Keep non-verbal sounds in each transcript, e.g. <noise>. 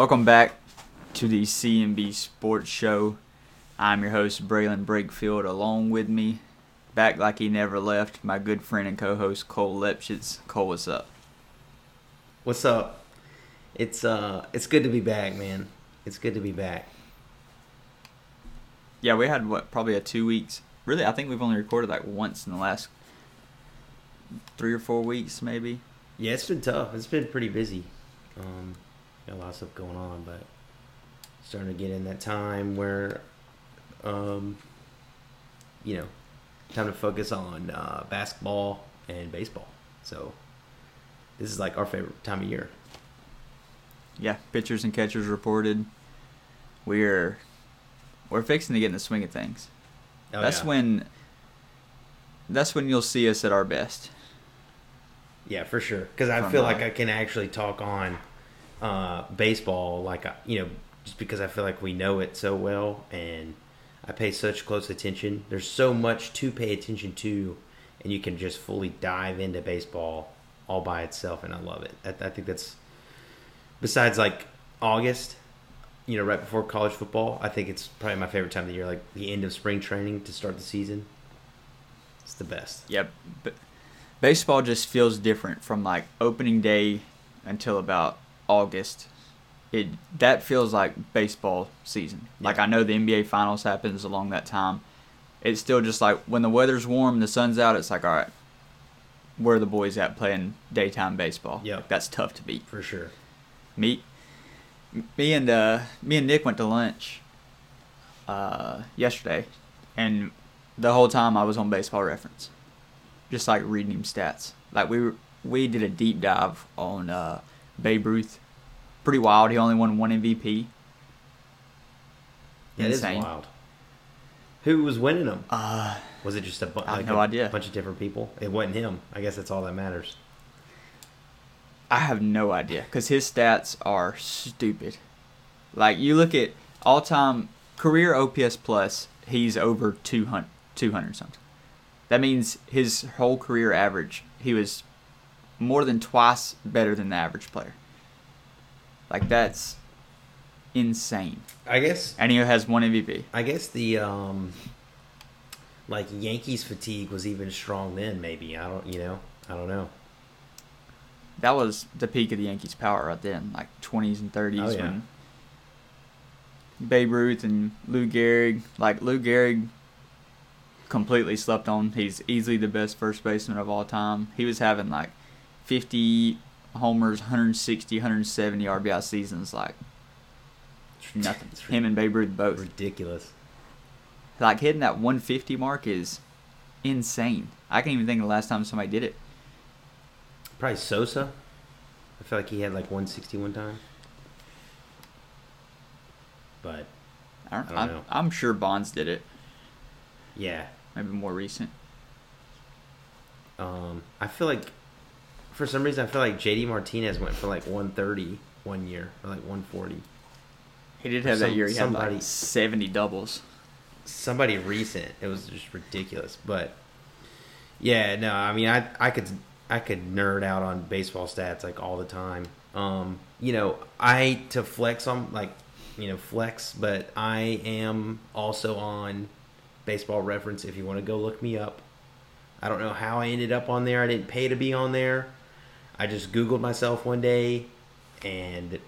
Welcome back to the C&B Sports Show. I'm your host, Braylon Brakefield. Along with me, back like he never left, my good friend and co-host Cole Lepschitz. Cole, what's up? What's up? It's uh, it's good to be back, man. It's good to be back. Yeah, we had what probably a two weeks. Really, I think we've only recorded like once in the last three or four weeks, maybe. Yeah, it's been tough. It's been pretty busy. Um, got a lot of stuff going on, but starting to get in that time where, um, you know, time to focus on uh, basketball and baseball. So this is like our favorite time of year. Yeah, pitchers and catchers reported. We're we're fixing to get in the swing of things. Oh, that's yeah. when that's when you'll see us at our best. Yeah, for sure. Because I From, feel like I can actually talk on uh, baseball, like you know, just because I feel like we know it so well, and I pay such close attention. There's so much to pay attention to, and you can just fully dive into baseball all by itself, and I love it. I, I think that's besides like August, you know, right before college football. I think it's probably my favorite time of the year, like the end of spring training to start the season. It's the best. Yep. But baseball just feels different from like opening day until about August. It that feels like baseball season. Like I know the NBA finals happens along that time. It's still just like when the weather's warm, the sun's out. It's like all right, where are the boys at playing daytime baseball? Yeah, Like, that's tough to beat. For sure. Me, me and uh, me and Nick went to lunch uh, yesterday, and the whole time I was on Baseball Reference, just like reading him stats. Like we were, we did a deep dive on uh, Babe Ruth. Pretty wild. He only won one MVP. Yeah, it is Insane. wild. Who was winning them? Uh, Was it just a, bu- like no a idea. bunch of different people? It wasn't him. I guess that's all that matters. I have no idea because his stats are stupid. Like you look at all time career OPS plus, he's over 200, 200 something. That means his whole career average, he was more than twice better than the average player. Like that's insane. I guess. And he has one MVP. I guess the um, like Yankees fatigue was even strong then. Maybe I don't. You know. I don't know. That was the peak of the Yankees' power right then, like 20s and 30s Oh, yeah. when Babe Ruth and Lou Gehrig, like Lou Gehrig, completely slept on. He's easily the best first baseman of all time. He was having like 50 homers, 160, 170 RBI seasons, like nothing. It's Him and Babe Ruth both. ridiculous. Like hitting that 150 mark is insane. I can't even think of the last time somebody did it. Probably Sosa. I feel like he had like 160 one time. But I don't, I don't I know. I'm sure Bonds did it. yeah, Maybe more recent. um, I feel like for some reason I feel like JD Martinez went for like 130 one year or like 140. He did have that year. He had like 70 doubles. somebody recent. It was just ridiculous. But yeah, no, I mean, I I could I could nerd out on baseball stats like all the time. Um, you know, I hate to flex on like you know flex, but I am also on Baseball Reference. If you want to go look me up, I don't know how I ended up on there. I didn't pay to be on there. I just Googled myself one day, and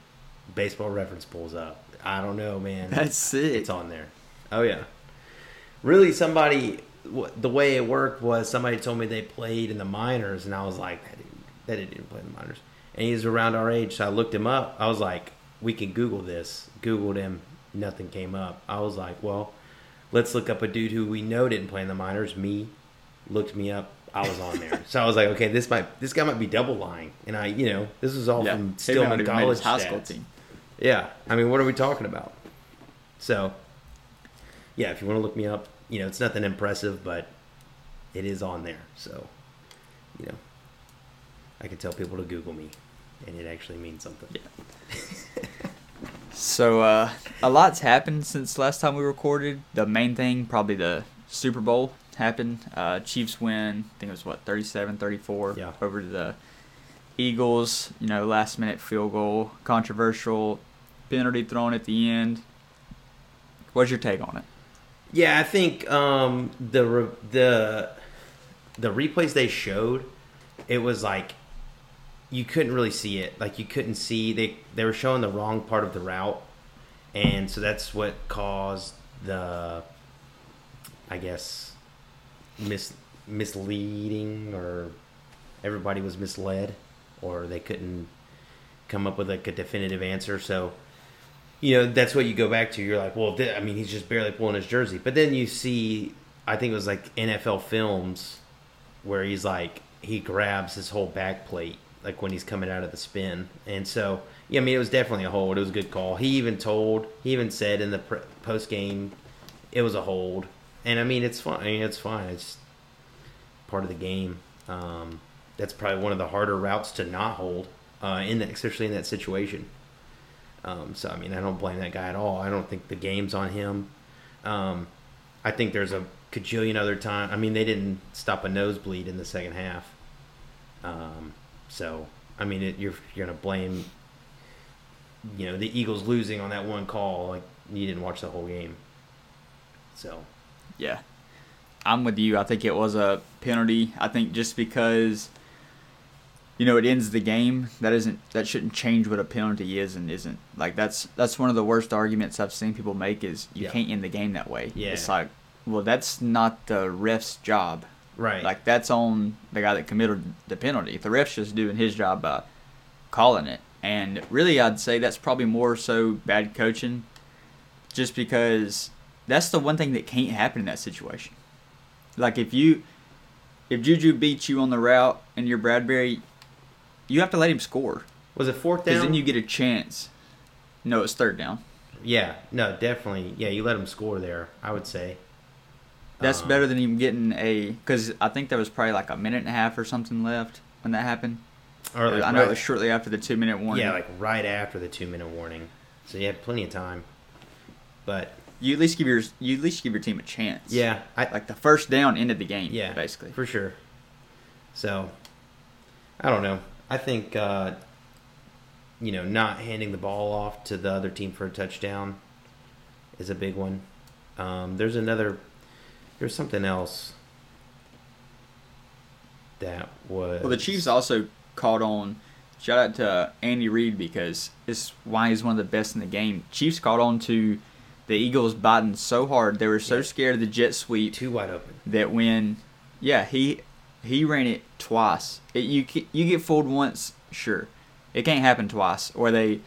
Baseball Reference pulls up. I don't know, man. That's sick. It's on there. Oh yeah. Really, somebody. The way it worked was somebody told me they played in the minors, and I was like, that dude didn't play in the minors. And he's around our age, so I looked him up. I was like, we can Google this. Googled him, nothing came up. I was like, well, let's look up a dude who we know didn't play in the minors. Me, looked me up. I was on there, so I was like, okay, this might this guy might be double lying, and I, you know, this is all yeah. from still in even made his college high school team. Yeah, I mean, what are we talking about? So, yeah, if you want to look me up, you know, it's nothing impressive, but it is on there. So, you know, I can tell people to Google me, and it actually means something. Yeah. So uh, a lot's happened since last time we recorded. The main thing, probably the Super Bowl happened. Uh, Chiefs win. I think it was what 37-34 Yeah. over to the Eagles. You know, last minute field goal, controversial. penalty thrown at the end. What's your take on it? Yeah, I think um, the re- the the replays they showed, it was like you couldn't really see it. Like you couldn't see they they were showing the wrong part of the route, and so that's what caused the, I guess, mis misleading or everybody was misled or they couldn't come up with like a definitive answer. So you know that's what you go back to. You're like, well, I mean, he's just barely pulling his jersey, but then you see, I think it was like NFL films where he's like he grabs his whole back plate like when he's coming out of the spin, and so yeah, I mean, it was definitely a hold. It was a good call. He even told, he even said in the pre- post game, it was a hold, and I mean, it's fine. I mean, it's fine. It's part of the game. Um, that's probably one of the harder routes to not hold, uh, in that, especially in that situation. Um, so I mean, I don't blame that guy at all. I don't think the game's on him. Um, I think there's a cajillion other time. I mean, they didn't stop a nosebleed in the second half. Um, so I mean, it, you're you're gonna blame, you know, the Eagles losing on that one call. Like you didn't watch the whole game. So Yeah. I'm with you. I think it was a penalty. I think just because you know it ends the game, that isn't that shouldn't change what a penalty is and isn't. Like that's that's one of the worst arguments I've seen people make is you Yeah. can't end the game that way. Yeah. It's like, well, that's not the ref's job. right, Like that's on the guy that committed the penalty. The ref's just doing his job by calling it. And really, I'd say that's probably more so bad coaching, just because that's the one thing that can't happen in that situation. Like if you, if Juju beats you on the route and you're Bradberry, you have to let him score was it fourth down? because then you get a chance. No, it's third down. yeah, no, definitely. Yeah, you let him score there. I would say. That's Um, better than him getting a because I think there was probably like a minute and a half or something left when that happened. Or like I know right- it was shortly after the two minute warning. Yeah, like right after the two minute warning. So you had plenty of time. But you at least give your you at least give your team a chance. yeah, I like the first down ended the game. yeah, basically. for sure. So I don't know. I think uh, you know not handing the ball off to the other team for a touchdown is a big one. Um, there's another. There's something else that was. Well, the Chiefs also caught on. Shout out to Andy Reid because it's why he's one of the best in the game. Chiefs caught on to the Eagles biting so hard they were so Yeah. scared of the jet sweep too wide open. that when yeah he he ran it twice. It, you you get fooled once, sure. It can't happen twice. Or they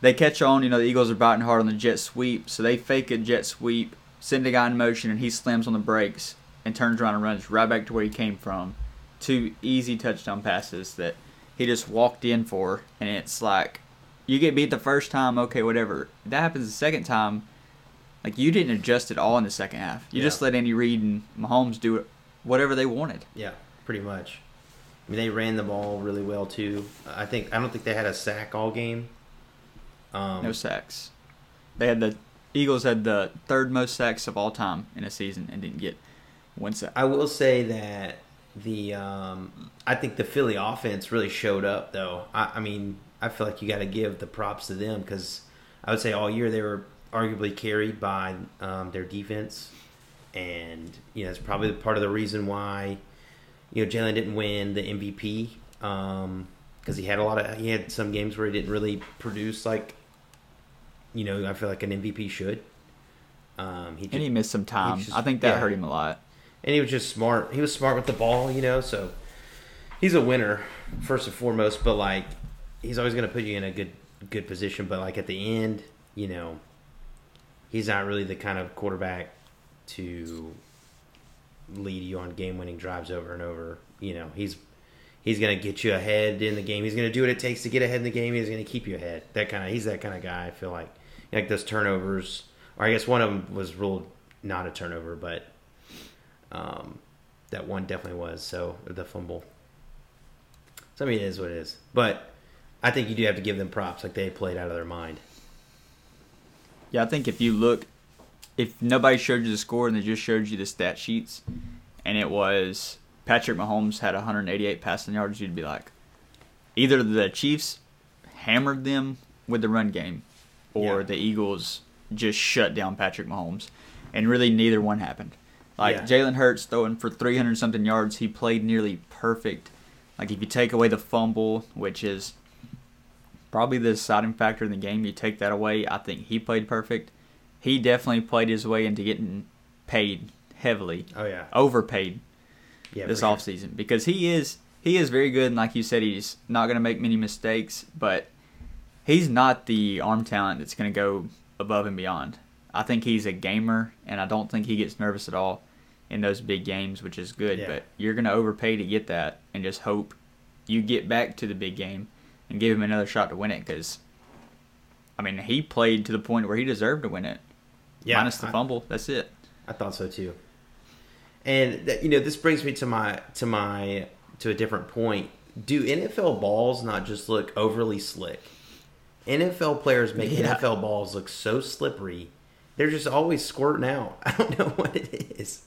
they catch on. You know the Eagles are biting hard on the jet sweep, so they fake a jet sweep, send a guy in motion, and he slams on the brakes and turns around and runs right back to where he came from. Two easy touchdown passes that he just walked in for, and it's like you get beat the first time, okay, whatever. That happens the second time. Like you didn't adjust at all in the second half. You Yeah. just let Andy Reid and Mahomes do it, whatever they wanted. Yeah, pretty much. I mean, they ran the ball really well too. I think I don't think they had a sack all game. Um, No sacks. They had the Eagles had the third most sacks of all time in a season and didn't get one sack. I will say that the um, I think the Philly offense really showed up though. I, I mean, I feel like you got to give the props to them because I would say all year they were arguably carried by um, their defense, and you know it's probably part of the reason why you know Jalen didn't win the MVP because he had a lot of he had some games where he didn't really produce like you know I feel like an MVP should. Um, he and he missed some time. just- I think that yeah. hurt him a lot. and he was just smart. He was smart with the ball, you know. So he's a winner first and foremost. But like, he's always going to put you in a good good position. But like at the end, you know, he's not really the kind of quarterback to lead you on game winning drives over and over. You know, he's he's going to get you ahead in the game. He's going to do what it takes to get ahead in the game. He's going to keep you ahead. That kind of he's that kind of guy. I feel like like those turnovers, or I guess one of them was ruled not a turnover, but um, that one definitely was. So the fumble. So I mean, it is what it is. But I think you do have to give them props. Like they played out of their mind. Yeah, I think if you look, if nobody showed you the score and they just showed you the stat sheets, and it was Patrick Mahomes had 188 passing yards, you'd be like, either the Chiefs hammered them with the run game, or Yeah. the Eagles just shut down Patrick Mahomes, and really neither one happened. Like Yeah. Jalen Hurts throwing for 300 something yards, he played nearly perfect. Like if you take away the fumble, which is probably the deciding factor in the game, you take that away, I think he played perfect. He definitely played his way into getting paid heavily, Oh yeah. overpaid Yeah. this sure. offseason because he is he is very good and like you said he's not going to make many mistakes but he's not the arm talent that's going to go above and beyond i think he's a gamer and i don't think he gets nervous at all in those big games which is good Yeah. but you're going to overpay to get that and just hope you get back to the big game and gave him another shot to win it because i mean he played to the point where he deserved to win it Yeah. minus the I- fumble that's it I thought so too. And that, you know, this brings me to my to my to a different point. Do NFL balls not just look overly slick? NFL players make Yeah. NFL balls look so slippery. They're just always squirting out. <laughs> I don't know what it is.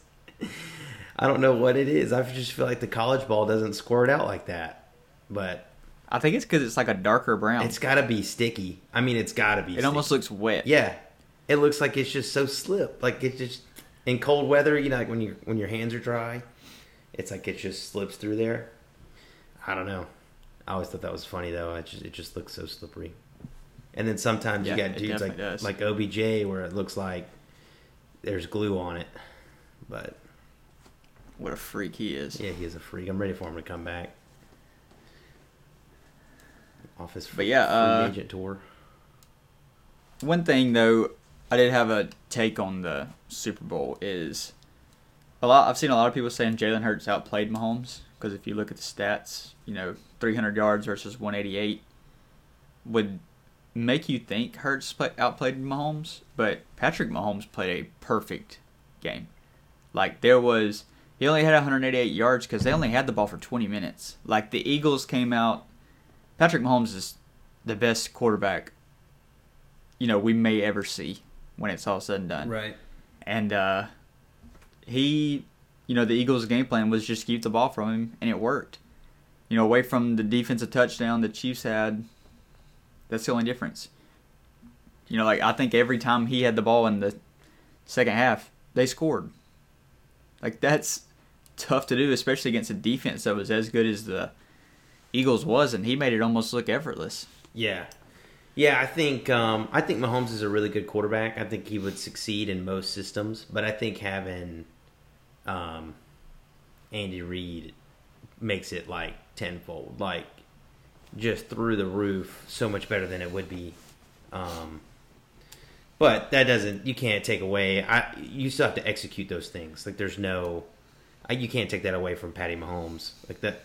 I don't know what it is. I just feel like the college ball doesn't squirt out like that. But i think it's because it's like a darker brown it's got to be sticky. I mean, it's got to be. it almost looks wet Yeah, it looks like it's just so slip. Like it just in cold weather, you know, like when you when your hands are dry, it's like it just slips through there. I don't know. I always thought that was funny though. It just it just looks so slippery. And then sometimes Yeah, you got dudes like does. like OBJ where it looks like there's glue on it. But What a freak he is. yeah, he is a freak. I'm ready for him to come back. Off his But yeah, uh, agent tour. One thing though, I did have a take on the Super Bowl is a lot. I've seen a lot of people saying Jalen Hurts outplayed Mahomes because if you look at the stats, you know, 300 yards versus 188 would make you think Hurts play, outplayed Mahomes, but Patrick Mahomes played a perfect game. Like there was, he only had 188 yards because they only had the ball for 20 minutes. Like the Eagles came out. Patrick Mahomes is the best quarterback, you know, we may ever see when it's all said and done. Right. And uh, he, you know, the Eagles' game plan was just keep the ball from him, and it worked. You know, away from the defensive touchdown the Chiefs had, that's the only difference. You know, like I think every time he had the ball in the second half, they scored. Like that's tough to do, especially against a defense that was as good as the Eagles was, and he made it almost look effortless. Yeah, yeah. I think um, I think Mahomes is a really good quarterback. I think he would succeed in most systems, but I think having um, Andy Reid makes it like tenfold, like just through the roof, so much better than it would be. Um, but that doesn't you can't take away. I you still have to execute those things. Like there's no, I, you can't take that away from Patty Mahomes. Like that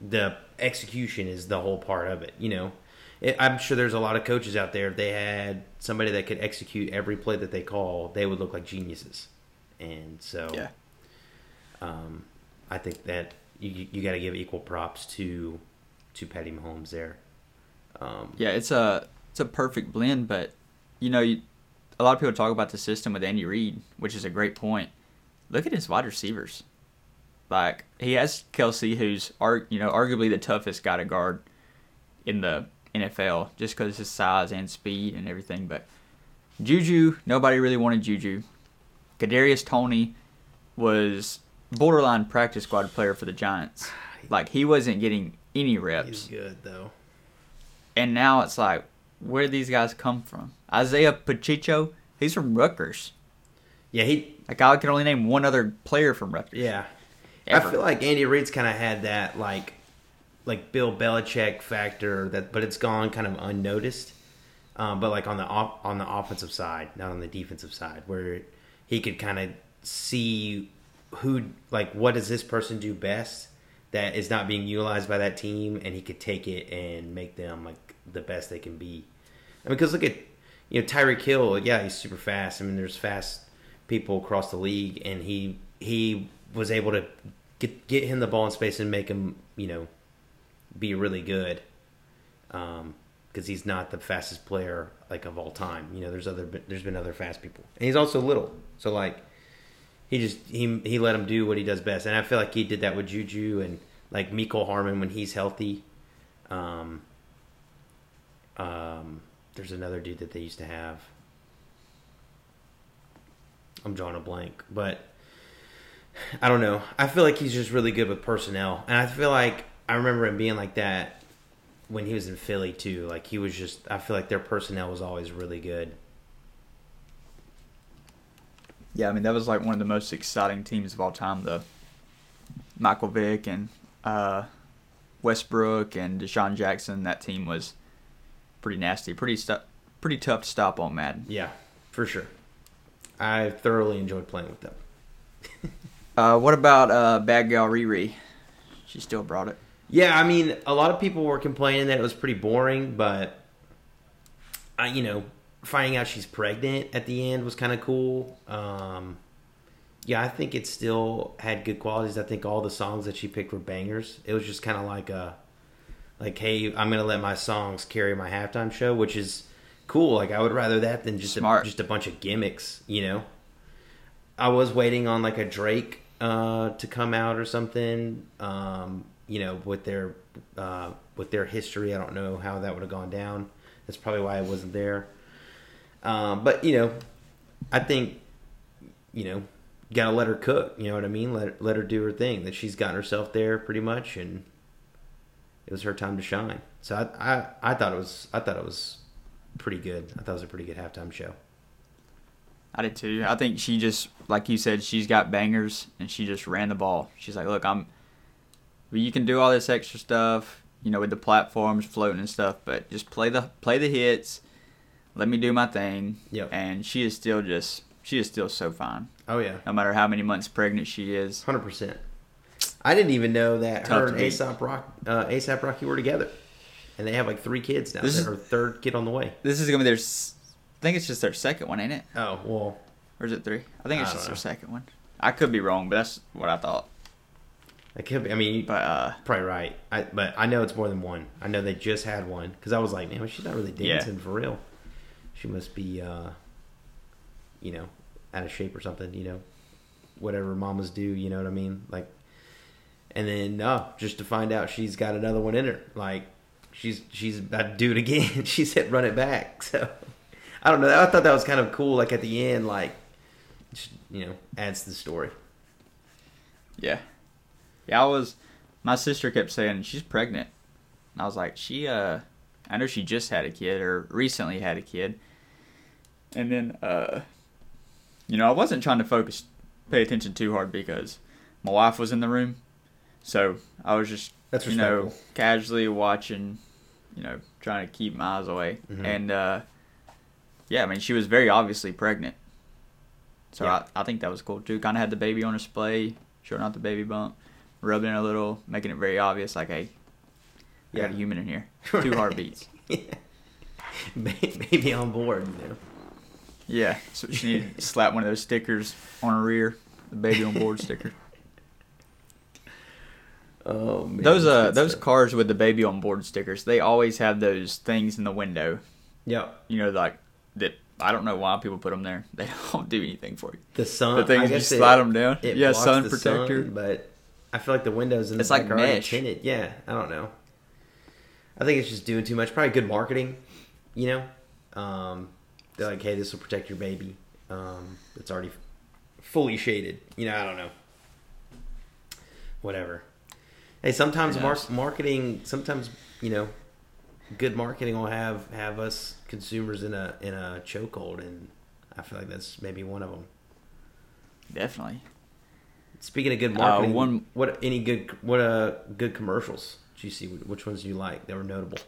the execution is the whole part of it. You know, it, I'm sure there's a lot of coaches out there. If they had somebody that could execute every play that they call, they would look like geniuses. And so, Yeah. um, I think that you you got to give equal props to to Patty Mahomes there. Um, Yeah, it's a it's a perfect blend, but you know, you, a lot of people talk about the system with Andy Reid, which is a great point. Look at his wide receivers. Like he has Kelce, who's you know arguably the toughest guy to guard in the NFL, just because his size and speed and everything. But Juju, nobody really wanted Juju. Kadarius Toney was borderline practice squad player for the Giants. Like he wasn't getting any reps. he's good though. And now it's like, where did these guys come from? Isaiah Pacheco, he's from Rutgers. Yeah, he. Like I can only name one other player from Rutgers. Yeah, Ever. I feel like Andy Reid's kind of had that like like Bill Belichick factor that, but it's gone kind of unnoticed. Um, but like on the off, on the offensive side, not on the defensive side, where he could kind of see who like what does this person do best that is not being utilized by that team, and he could take it and make them like the best they can be. I mean, because look at you know Tyreek Hill, yeah, he's super fast. I mean, there's fast people across the league, and he he was able to get get him the ball in space and make him you know be really good. Um, because he's not the fastest player like of all time. You know, there's other there's been other fast people, and he's also little. So like, he just he he let him do what he does best, and I feel like he did that with Juju and like Mecole Hardman when he's healthy. Um, um, there's another dude that they used to have. I'm drawing a blank, but I don't know. I feel like he's just really good with personnel, and I feel like I remember him being like that when he was in Philly too. Like he was just. I feel like their personnel was always really good. Yeah, I mean that was like one of the most exciting teams of all time. The Michael Vick and uh, Westbrook and DeSean Jackson. That team was pretty nasty, pretty stu- pretty tough to stop on Madden. Yeah, for sure. I thoroughly enjoyed playing with them. <laughs> Uh, what about uh, Bad Gal Riri? She still brought it. Yeah, I mean, a lot of people were complaining that it was pretty boring, but I, you know, finding out she's pregnant at the end was kind of cool. Um, yeah, I think it still had good qualities. I think all the songs that she picked were bangers. It was just kind of like a, like, hey, I'm gonna let my songs carry my halftime show, which is cool. Like, I would rather that than just a, just a bunch of gimmicks, you know. I was waiting on like a Drake uh, to come out or something. Um, you know, with their uh, with their history, I don't know how that would have gone down. That's probably why I wasn't there. Um, but you know, I think you know, gotta let her cook. You know what I mean? Let let her do her thing. That she's gotten herself there pretty much, and it was her time to shine. So I I, I thought it was I thought it was pretty good. I thought it was a pretty good halftime show. I did too. I think she just, like you said, she's got bangers and she just ran the ball. She's like, look, I'm. well, You can do all this extra stuff, you know, with the platforms floating and stuff, but just play the play the hits. Let me do my thing. Yep. And she is still just, she is still so fine. Oh yeah. No matter how many months pregnant she is. Hundred percent. I didn't even know that Tough her and. ASAP Rock, uh, ASAP Rocky were together, and they have like three kids now. This This is- her third kid on the way. This is gonna be their. Think it's just their second one, ain't it? Oh well, Or is it three? I think it's I just their second one. I could be wrong, but that's what I thought. it could be. I mean, But uh, probably right. I, but I know it's more than one. I know they just had one because I was like, man, well, she's not really Yeah. dancing for real. She must be, uh, you know, out of shape or something. You know, whatever mamas do. You know what I mean? Like, and then no, just to find out she's got another one in her. Like, she's she's about to do it again. <laughs> she said, run it back. <laughs> So, I don't know. I thought that was kind of cool. Like at the end, like, you know, adds to the story. Yeah. Yeah, I was my sister kept saying she's pregnant. And I was like, she uh I know she just had a kid or recently had a kid. And then uh you know, I wasn't trying to focus pay attention too hard because my wife was in the room. So I was just That's you know, casually watching, you know, trying to keep my eyes away. Mhm. And uh yeah, I mean she was very obviously pregnant. So Yeah. I, I think that was cool too. Kind of had the baby on display, showing out the baby bump, rubbing it a little, making it very obvious, like, hey, I got a Yeah. human in here. <laughs> Two heartbeats. Maybe on board, you know. Yeah, so she needed to slap one of those stickers on her rear, the baby on board sticker. <laughs> Oh man, Those uh, those stuff. cars with the baby on board stickers, they always have those things in the window. Yep, You know, like that. I don't know why people put them there. <laughs> They don't do anything for you. the sun. The things I you slide it- them down. Yeah, sun the protector. sun, but I feel like the windows in the It's like back are mesh. tinted. Yeah, I don't know. I think it's just doing too much. Probably good marketing, you know. Um, they're like, hey, this will protect your baby. Um, it's already fully shaded. You know, I don't know. Whatever. Hey, sometimes mar- marketing. Sometimes you know, good marketing will have have us consumers in a in a chokehold, and I feel like that's maybe one of them. Definitely. Speaking of good Uh, marketing, one- what any good what uh good commercials did you see? Which ones do you like that were notable?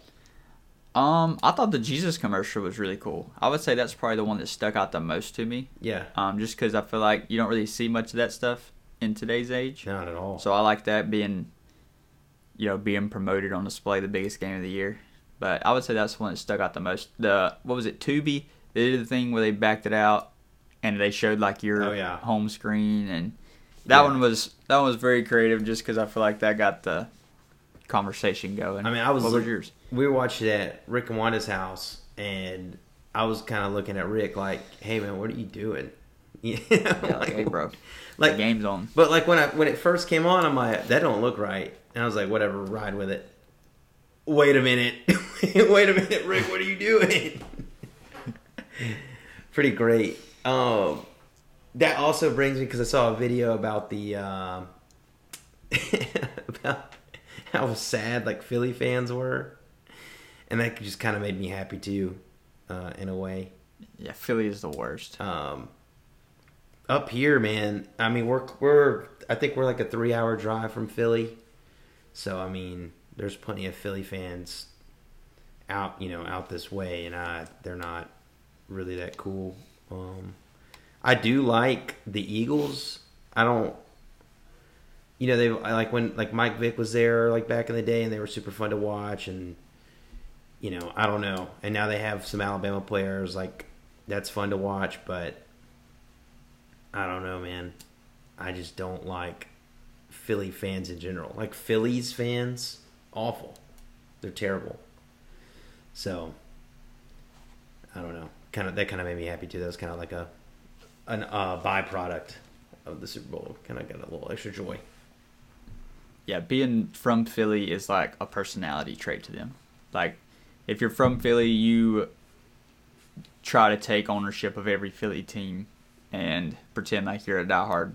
Um, I thought the Jesus commercial was really cool. I would say that's probably the one that stuck out the most to me. Yeah, Um, just because I feel like you don't really see much of that stuff in today's age. not at all. So I like that being, you know, being promoted on display, the biggest game of the year. But I would say that's the one that stuck out the most. The what was it, Tubi? They did the thing where they backed it out, and they showed like your Oh, yeah. home screen, and that Yeah. one was that one was very creative, just because I feel like that got the conversation going. I mean, I was what was yours? we were watching at Rick and Wanda's house, and I was kind of looking at Rick like, "Hey man, what are you doing?" <laughs> Yeah, like, hey, bro, <laughs> Like, the game's on. but like when I when it first came on, I'm like, "That don't look right," and I was like, "Whatever, ride with it." Wait a minute. <laughs> Wait a minute, Rick. What are you doing? <laughs> Pretty great. Um, that also brings me because I saw a video about the um, <laughs> about how sad like Philly fans were, and that just kind of made me happy too, uh, in a way. Yeah, Philly is the worst. Um, up here, man. I mean, we're we're I think we're like a three hour drive from Philly, so I mean, there's plenty of Philly fans out you know out this way, and I they're not really that cool. Um, I do like the Eagles. I don't. You know they like when like Mike Vick was there like back in the day and they were super fun to watch and you know I don't know and now they have some Alabama players like that's fun to watch but I don't know man I just don't like Philly fans in general like Phillies fans awful. They're terrible. So I don't know. Kind of that kind of made me happy too. That was kind of like a an uh, byproduct of the Super Bowl. Kind of got a little extra joy. Yeah, being from Philly is like a personality trait to them. Like, if you're from Philly, you try to take ownership of every Philly team and pretend like you're a diehard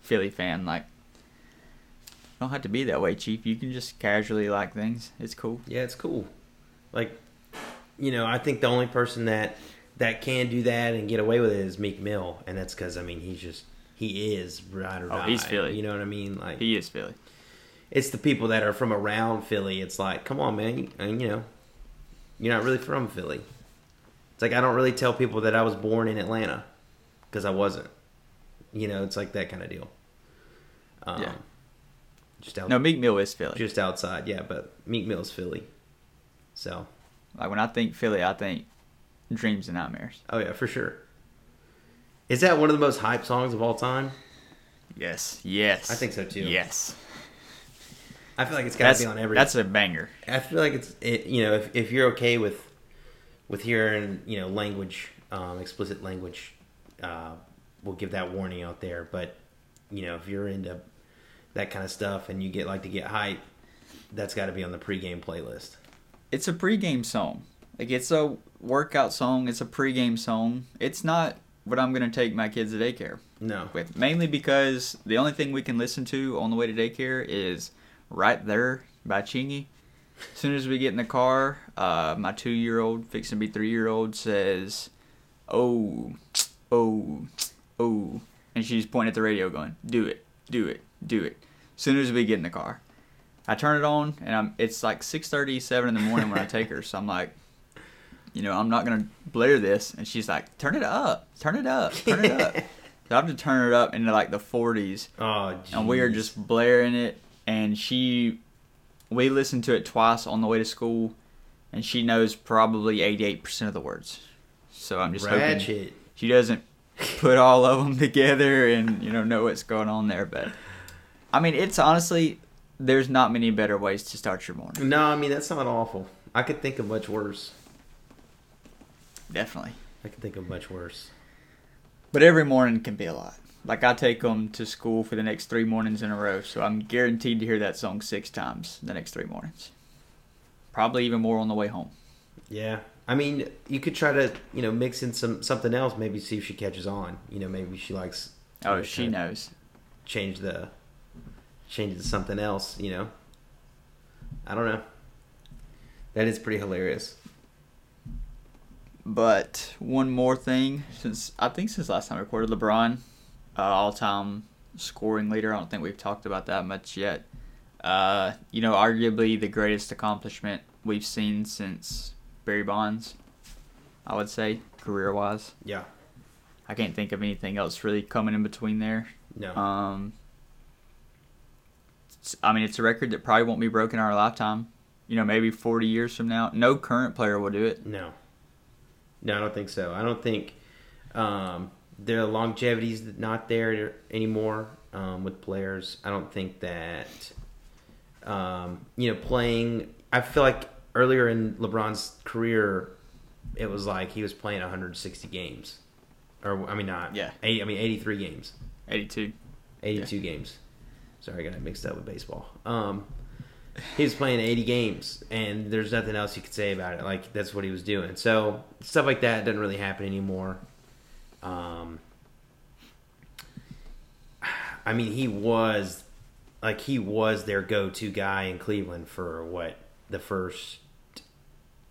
Philly fan. Like, don't have to be that way, Chief. You can just casually like things. It's cool. Yeah, it's cool. Like, you know, I think the only person that that can do that and get away with it is Meek Mill, and that's because I mean he's just he is ride or Oh, die. he's Philly. You know what I mean? Like, He is Philly. it's the people that are from around Philly. It's like, come on, man, you, and you know, you're not really from Philly. It's like I don't really tell people that I was born in Atlanta because I wasn't. You know, it's like that kind of deal. Um, Yeah. Just out, No, Meek Mill is Philly. just outside, yeah. But Meek Mill's Philly, so Like when I think Philly, I think dreams and nightmares. Oh yeah, for sure. Is that one of the most hype songs of all time? Yes. Yes. I think so, too. Yes. I feel like it's got to be on every. that's a banger. I feel like it's it, you know if if you're okay with with hearing you know language, um, explicit language, uh, we'll give that warning out there. But you know if you're into that kind of stuff and you get like to get hype, that's got to be on the pregame playlist. it's a pregame song. Like it's a workout song. It's a pregame song. It's not what I'm gonna take my kids to daycare No, with. Mainly because the only thing we can listen to on the way to daycare is "Right There" by Chingy. As soon as we get in the car, uh, my two-year-old, fixing to be three-year-old, says, "Oh, oh, oh," and she's pointing at the radio, going, "Do it, do it, do it." As soon as we get in the car, I turn it on, and I'm. It's like six thirty, seven in the morning when I take her. So I'm like, you know, I'm not gonna blare this, and she's like, "Turn it up, turn it up, turn it up." <laughs> so I have to turn it up into like the 40s, oh, and we are just blaring it. And she, we listened to it twice on the way to school, and she knows probably 88% of the words. So I'm just hoping she doesn't put all of them together and you know know what's going on there. But I mean, it's honestly there's not many better ways to start your morning. No, I mean that's not awful. I could think of much worse. Definitely. I could think of much worse. But every morning can be a lot. Like I take them to school for the next three mornings in a row, so I'm guaranteed to hear that song six times the next three mornings. Probably even more on the way home. Yeah, I mean, you could try to you know mix in some something else. Maybe see if she catches on. You know, maybe she likes. Oh, know, she knows. Change the, change it to something else. You know. I don't know. That is pretty hilarious. But one more thing, since I think since last time I recorded, LeBron, uh, all-time scoring leader. I don't think we've talked about that much yet. Uh, you know, arguably the greatest accomplishment we've seen since Barry Bonds. I would say career-wise. Yeah. I can't think of anything else really coming in between there. No. Um, I mean, it's a record that probably won't be broken in our lifetime. You know, maybe 40 years from now. No current player will do it. no. No, I don't think so. I don't think um, the longevity's not there anymore um, with players. I don't think that um, you know playing. I feel like earlier in LeBron's career, it was like he was playing 160 games, or I mean not Yeah. 80, I mean 83 games. 82. 82 games. Sorry, I got mixed up with baseball. Um, he was playing 80 games, and there's nothing else you could say about it. Like that's what he was doing. So stuff like that doesn't really happen anymore. Um, I mean, he was like he was their go-to guy in Cleveland for what the first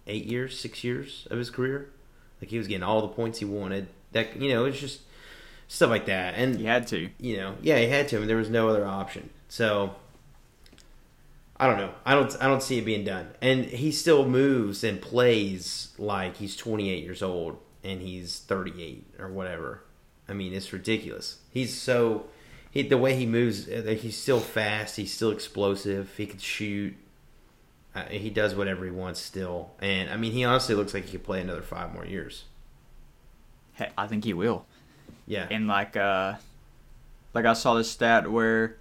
eight years, six years of his career. Like he was getting all the points he wanted. That you know, it's just stuff like that. And You had to. you know, yeah, he had to. I mean, there was no other option. So I don't know. I don't. I don't see it being done. And he still moves and plays like he's 28 years old and he's 38 or whatever. I mean, it's ridiculous. He's so. He, the way he moves, uh, he's still fast. He's still explosive. He can shoot. Uh, he does whatever he wants still. And I mean, he honestly looks like he could play another five more years. Hey, I think he will. Yeah. And like uh like I saw this stat where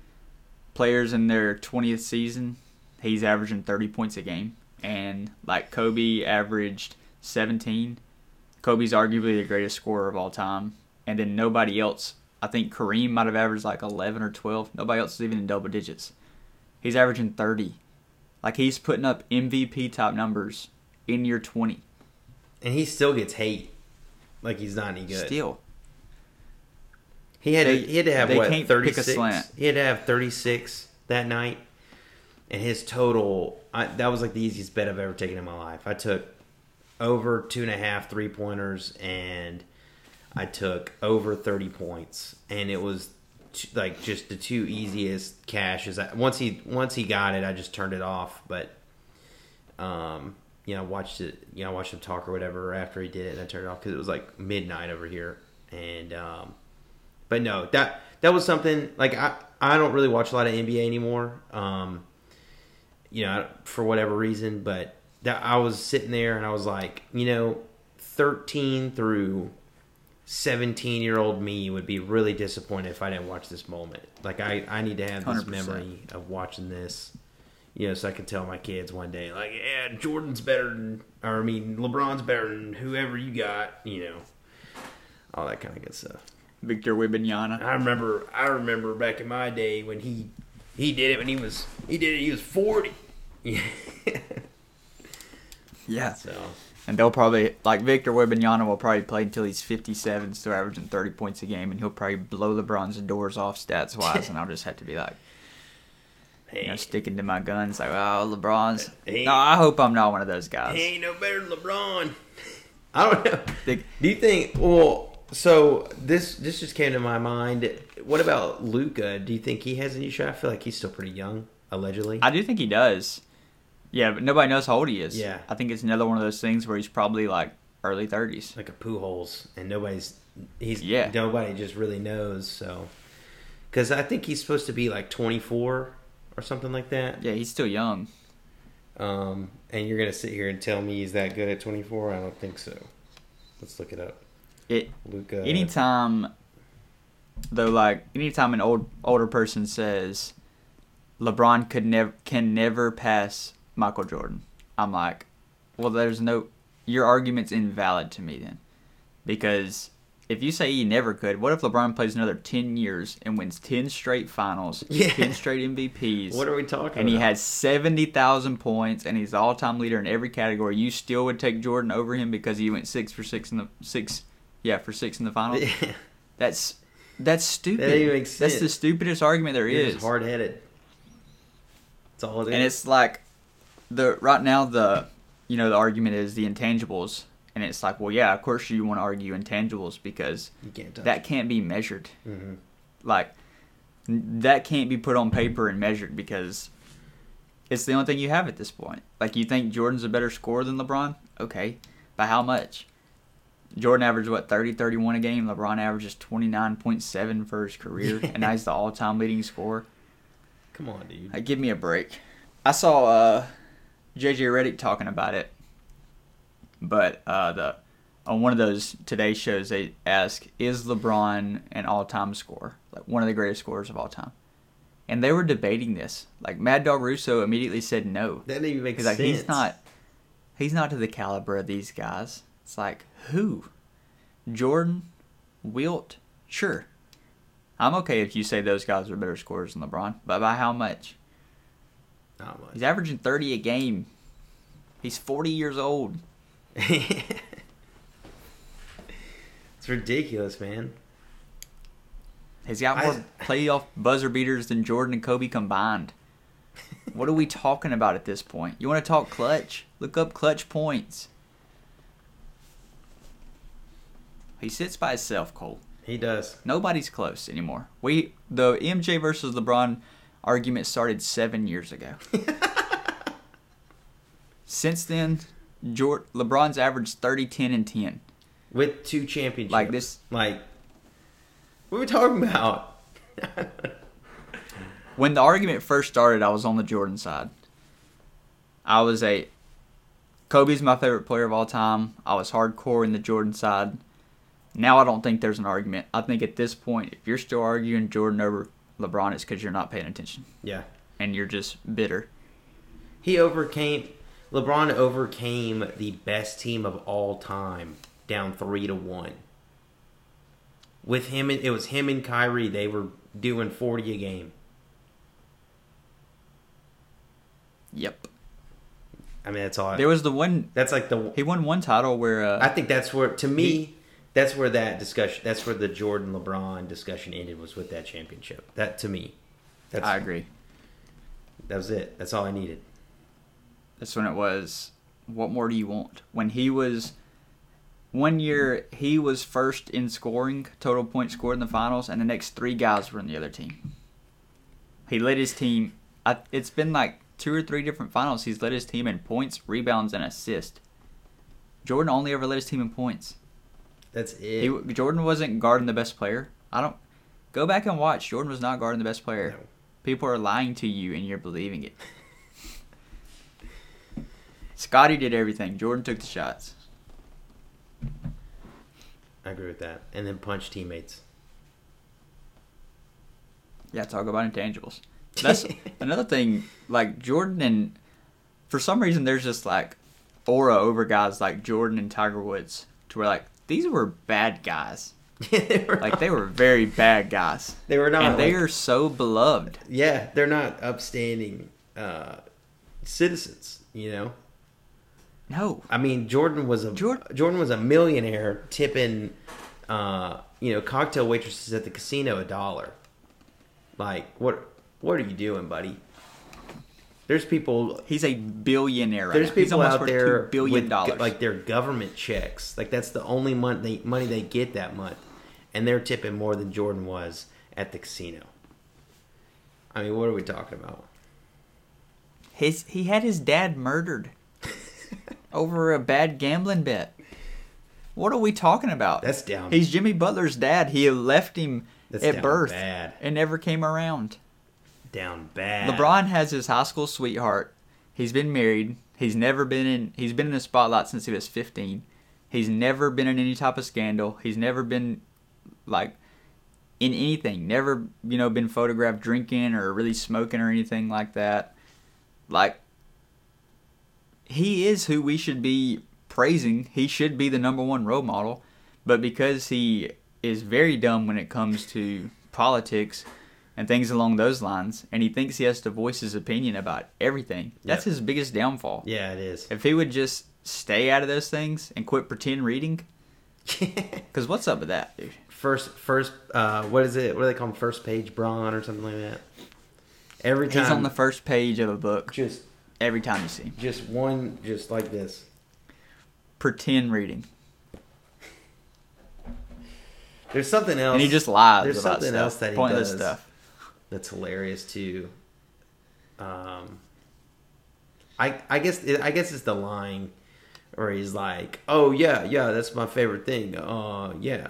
players in their 20th season, he's averaging 30 points a game and like Kobe averaged 17. Kobe's arguably the greatest scorer of all time and then nobody else I think Kareem might have averaged like 11 or 12. Nobody else is even in double digits. He's averaging 30. Like he's putting up MVP type numbers in year 20. and he still gets hate. Like he's not any good. Still. He had They- to, he had to have what a slant. He had to have thirty six that night, and his total I, that was like the easiest bet I've ever taken in my life. I took over two and a half three pointers, and I took over thirty points, and it was t- like just the two easiest cashes. I, once he once he got it, I just turned it off, but. Um, you know, I watched it. You know, I watched him talk or whatever after he did it, and I turned it off because it was like midnight over here. And um, but no, that that was something like I I don't really watch a lot of NBA anymore. Um, you know, for whatever reason, but that I was sitting there and I was like, you know, thirteen through seventeen year old me would be really disappointed if I didn't watch this moment. Like I I need to have this 100%. memory of watching this. You know, so I can tell my kids one day, like, yeah, Jordan's better than, or I mean, LeBron's better than whoever you got. You know, all that kind of good stuff. Victor Wembanyama. I remember I remember back in my day when he he did it when he was he did it he was 40. Yeah. <laughs> Yeah. so And they'll probably like Victor Wembanyama will probably play until he's 57, still averaging 30 points a game, and he'll probably blow LeBron's doors off stats wise, and I'll just have to be like, you know, sticking to my guns, like, oh, LeBron's. No, I hope I'm not one of those guys. he ain't no better than LeBron. <laughs> I don't know. Do you think well so this this just came to my mind. What about Luka? Do you think he has any shot? I feel like he's still pretty young, allegedly. I do think he does. Yeah, but nobody knows how old he is. Yeah. I think it's another one of those things where he's probably like early 30s. like a poo holes and nobody's he's Yeah. nobody just really knows so because i think he's supposed to be like 24 or something like that Yeah, he's still young. um and you're gonna sit here and tell me he's that good at 24 i don't think so let's look it up It luca anytime though like anytime an old older person says LeBron could never can never pass Michael Jordan, I'm like, well, there's no your argument's invalid to me then, because if you say he never could, what if LeBron plays another ten years and wins ten straight finals, <laughs> Yeah. ten straight MVPs, what are we talking and he has seventy thousand points and he's the all time leader in every category, you still would take Jordan over him because he went six for six in the six, yeah, for six in the finals. yeah. That's that's stupid. That even makes That's the stupidest argument there You're is. hard-headed that's all it is and it's like the right now the you know the argument is the intangibles, and it's like, well, yeah, of course you want to argue intangibles because can't that can't be measured. hmm Like that can't be put on paper and measured because it's the only thing you have at this point. Like you think Jordan's a better scorer than LeBron? Okay, by how much? Jordan averaged what 30 31 a game. LeBron averages 29.7 for his career and now <laughs> he's the all-time leading scorer. come on dude Like, give me a break. I saw uh, JJ Redick talking about it, but uh, the on one of those Today shows they ask, "Is LeBron an all-time scorer, like one of the greatest scorers of all time?" And they were debating this. Like Mad Dog Russo immediately said no. that even makes He's like, sense he's not, he's not to the caliber of these guys. It's like who, Jordan, Wilt, sure. I'm okay if you say those guys are better scorers than LeBron, but by how much? Not much. He's averaging 30 a game. He's 40 years old. <laughs> it's ridiculous, man. He's got more I- <laughs> playoff buzzer beaters than Jordan and Kobe combined. What are we talking about at this point? You want to talk clutch? Look up clutch points. He sits by himself, Cole. He does. Nobody's close anymore. We the MJ versus LeBron argument started seven years ago. <laughs> Since then, Jor- LeBron's averaged 30, 10, and 10. With two championships. Like this- Like, what are we talking about? <laughs> When the argument first started, I was on the Jordan side. I was a Kobe's my favorite player of all time. I was hardcore in the Jordan side. Now I don't think there's an argument. I think at this point, if you're still arguing Jordan over LeBron, it's because you're not paying attention yeah. and you're just bitter. He overcame LeBron overcame the best team of all time down three to one. With him, and- it was him and Kyrie. They were doing forty a game. Yep. I mean, that's all. I, There was the one that's like the. he won one title where uh, I think that's where, to me, that's where that discussion. That's where the Jordan LeBron discussion ended. Was with that championship. That to me, that's I agree. that was it. That's all I needed. That's when it was. What more do you want? When he was one year, he was first in scoring, total points scored in the finals, and the next three guys were in the other team. He led his team. I, it's been like two or three different finals. He's led his team in points, rebounds, and assists. Jordan only ever led his team in points. That's it. He Jordan wasn't guarding the best player. I don't go back and watch. Jordan was not guarding the best player. No. People are lying to you, and you're believing it. <laughs> Scottie did everything. Jordan took the shots. I agree with that. And then punch teammates. Yeah, talk about intangibles. That's <laughs> another thing. Like Jordan and for some reason, there's just like aura over guys like Jordan and Tiger Woods, to where like these were bad guys. <laughs> they Like they were very bad guys, They were not. and they like- are so beloved. Yeah, they're not upstanding uh, citizens. You know, No, I mean, Jordan was a Jord- Jordan was a millionaire tipping, uh, you know, cocktail waitresses at the casino a dollar. Like, what? What are you doing, buddy? There's people. he's a billionaire. Right There's now. He's people almost out worth there billion with dollars. like their government checks. Like that's the only money they, money they get that month, and they're tipping more than Jordan was at the casino. I mean, what are we talking about? his he had his dad murdered <laughs> over a bad gambling bet. What are we talking about? That's down. He's Jimmy Butler's dad. He left him That's at birth bad. and never came around. Down bad. LeBron has his high school sweetheart. He's been married. He's never been in. He's been in the spotlight since he was 15. He's never been in any type of scandal. He's never been like in anything. Never, you know, been photographed drinking or really smoking or anything like that. Like he is who we should be praising. He should be the number one role model. But because he is very dumb when it comes to politics and things along those lines, and he thinks he has to voice his opinion about everything, that's Yep. his biggest downfall. Yeah, it is. If he would just stay out of those things and quit pretend reading, <laughs> because what's up with that, dude? first, first, uh, what is it? What do they call him? First page Bron or something like that. Every time, He's on the first page of a book just, every time you see him. just one, just like this. Pretend reading. There's something else, And he just lies There's about something stuff. else that he pointless does. stuff. That's hilarious too. Um, I I guess I guess it's the line where he's like, "Oh yeah, yeah, that's my favorite thing. Uh, yeah,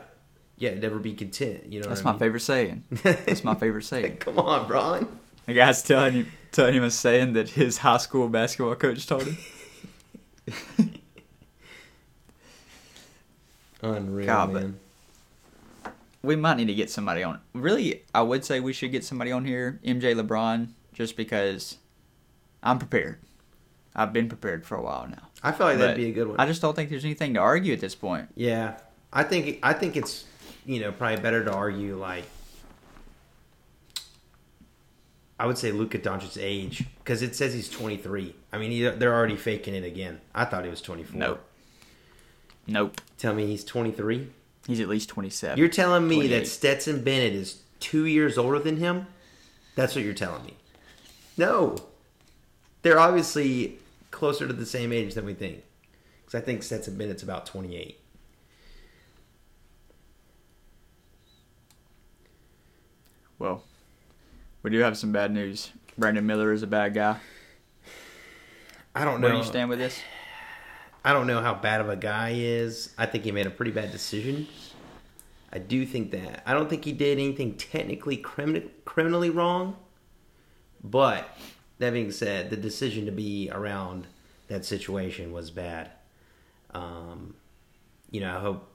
yeah, never be content." You know, That's what I my favorite saying. That's my favorite saying. <laughs> Come on, Bron. The guy's telling him, telling him a saying that his high school basketball coach told him. <laughs> Unreal, God, but- man. We might need to get somebody on. Really, I would say we should get somebody on here, MJ LeBron, just because I'm prepared. I've been prepared for a while now. I feel like But that'd be a good one. I just don't think there's anything to argue at this point. Yeah, I think I think it's you know probably better to argue like I would say Luka Doncic's age because it says he's 23. I mean, he, they're already faking it again. I thought he was 24. Nope. Nope. Tell me he's 23. He's at least 27. You're telling me that Stetson Bennett is two years older than him? That's what you're telling me. No. They're obviously closer to the same age than we think. Because I think Stetson Bennett's about 28. Well, we do have some bad news. Brandon Miller is a bad guy. I don't know. Where do you stand with this? I don't know how bad of a guy he is. I think he made a pretty bad decision. I do think that. I don't think he did anything technically crimin- criminally wrong. But that being said, the decision to be around that situation was bad. Um, you know, I hope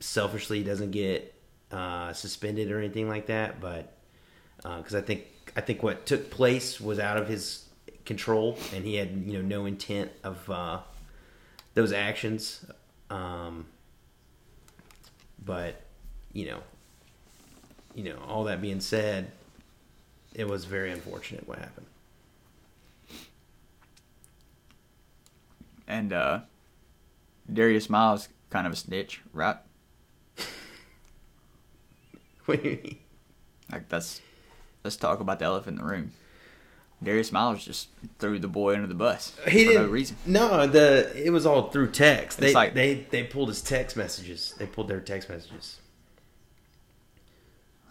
selfishly he doesn't get uh, suspended or anything like that. But because I think I think what took place was out of his control, and he had you know no intent of uh, those actions. Um, but you know, you know, all that being said, it was very unfortunate what happened. And uh, Darius Miles, kind of a snitch, right? <laughs> What do you mean? Like that's let's talk about the elephant in the room. Darius Miles just threw the boy under the bus He for didn't. no reason. No, the it was all through text. They like- they they pulled his text messages. They pulled their text messages,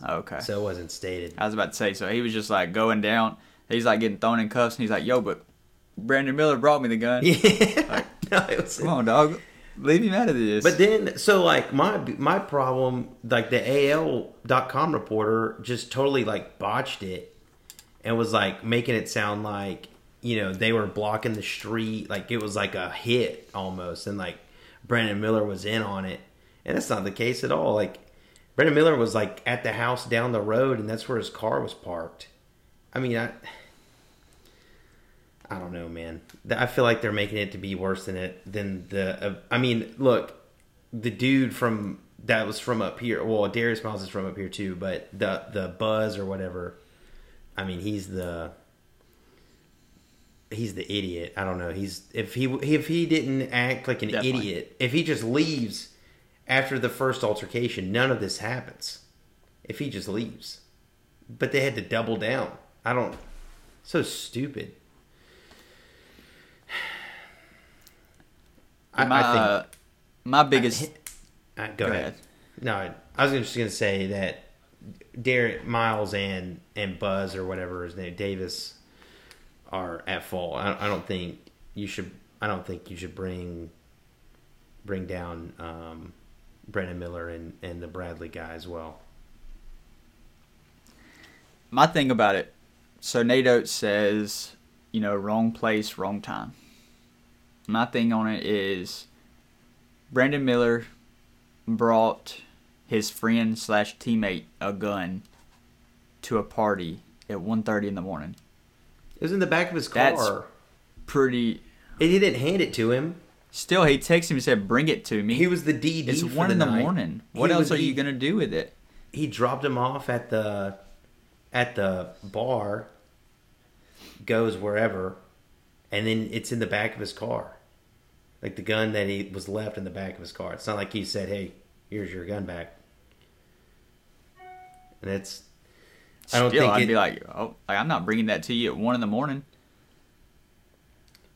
oh, Okay. so it wasn't stated. I was about to say, so he was just like going down. He's like getting thrown in cuffs, and he's like, "Yo, but Brandon Miller brought me the gun. Yeah, <laughs> no, it was. Come on, dog, leave him out of this." But then, so like my my problem, like the AL.com reporter just totally like botched it and was like making it sound like you know they were blocking the street, like it was like a hit almost, and like Brandon Miller was in on it, and that's not the case at all. Like Brandon Miller was like at the house down the road, and that's where his car was parked. I mean, I. I don't know, man. I feel like they're making it to be worse than it than the. Uh, I mean, look, the dude from that was from up here. Well, Darius Miles is from up here too, but the the Buzz or whatever. I mean, he's the he's the idiot. I don't know. He's if he if he didn't act like an Definitely. idiot, if he just leaves after the first altercation, none of this happens. If he just leaves, but they had to double down. I don't. So stupid. <sighs> I, my I think my biggest uh, go, Go ahead. ahead. No, I was just going to say that Derek Miles and and Buzz or whatever his name Davis are at fault. I, I don't think you should. I don't think you should bring bring down um, Miller and and the Bradley guy as well. my thing about it. So Nate Oats says, you know, wrong place, wrong time. My thing on it is Brandon Miller brought his friend slash teammate a gun to a party at 1.30 in the morning. It was in the back of his That's- car. Pretty. And he didn't hand it to him. Still, he texted him and said, "Bring it to me." He was the DD. it's for one in the night. morning. What He else was are you the- gonna do with it? he dropped him off at the at the bar goes wherever and then it's in the back of his car like the gun that he was left in the back of his car it's not like he said hey here's your gun back. And it's I don't Still, think I'd it- be like, "Oh, like, I'm not bringing that to you at one in the morning."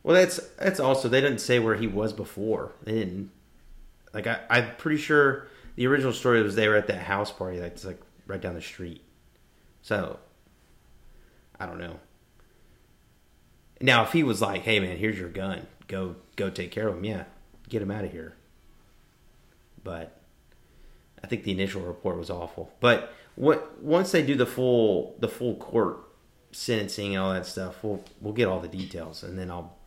well that's that's also they didn't say where he was before. They didn't like I, i'm pretty sure the original story was they were at that house party like it's like right down the street. So i don't know. Now if he was like hey man here's your gun. Go go take care of him. Yeah get him out of here. But i think the initial report was awful but what once they do the full the full court sentencing and all that stuff we'll we'll get all the details and then i'll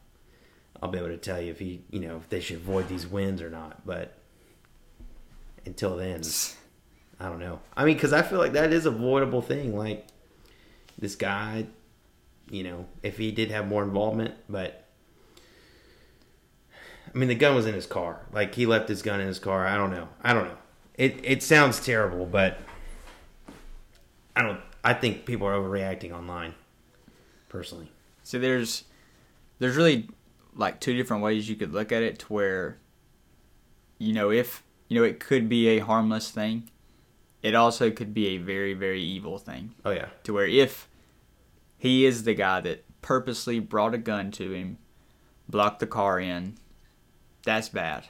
I'll be able to tell you if he, you know, if they should avoid these wins or not. But until then, I don't know. I mean, because I feel like that is avoidable thing. Like this guy, you know, if he did have more involvement, but I mean, the gun was in his car. Like he left his gun in his car. I don't know. I don't know. It it sounds terrible, but I don't. I think people are overreacting online. personally. So there's there's really like two different ways you could look at it to where you know if you know it could be a harmless thing. It also could be a very very evil thing. Oh yeah, To where if he is the guy that purposely brought a gun to him, blocked the car in, that's bad.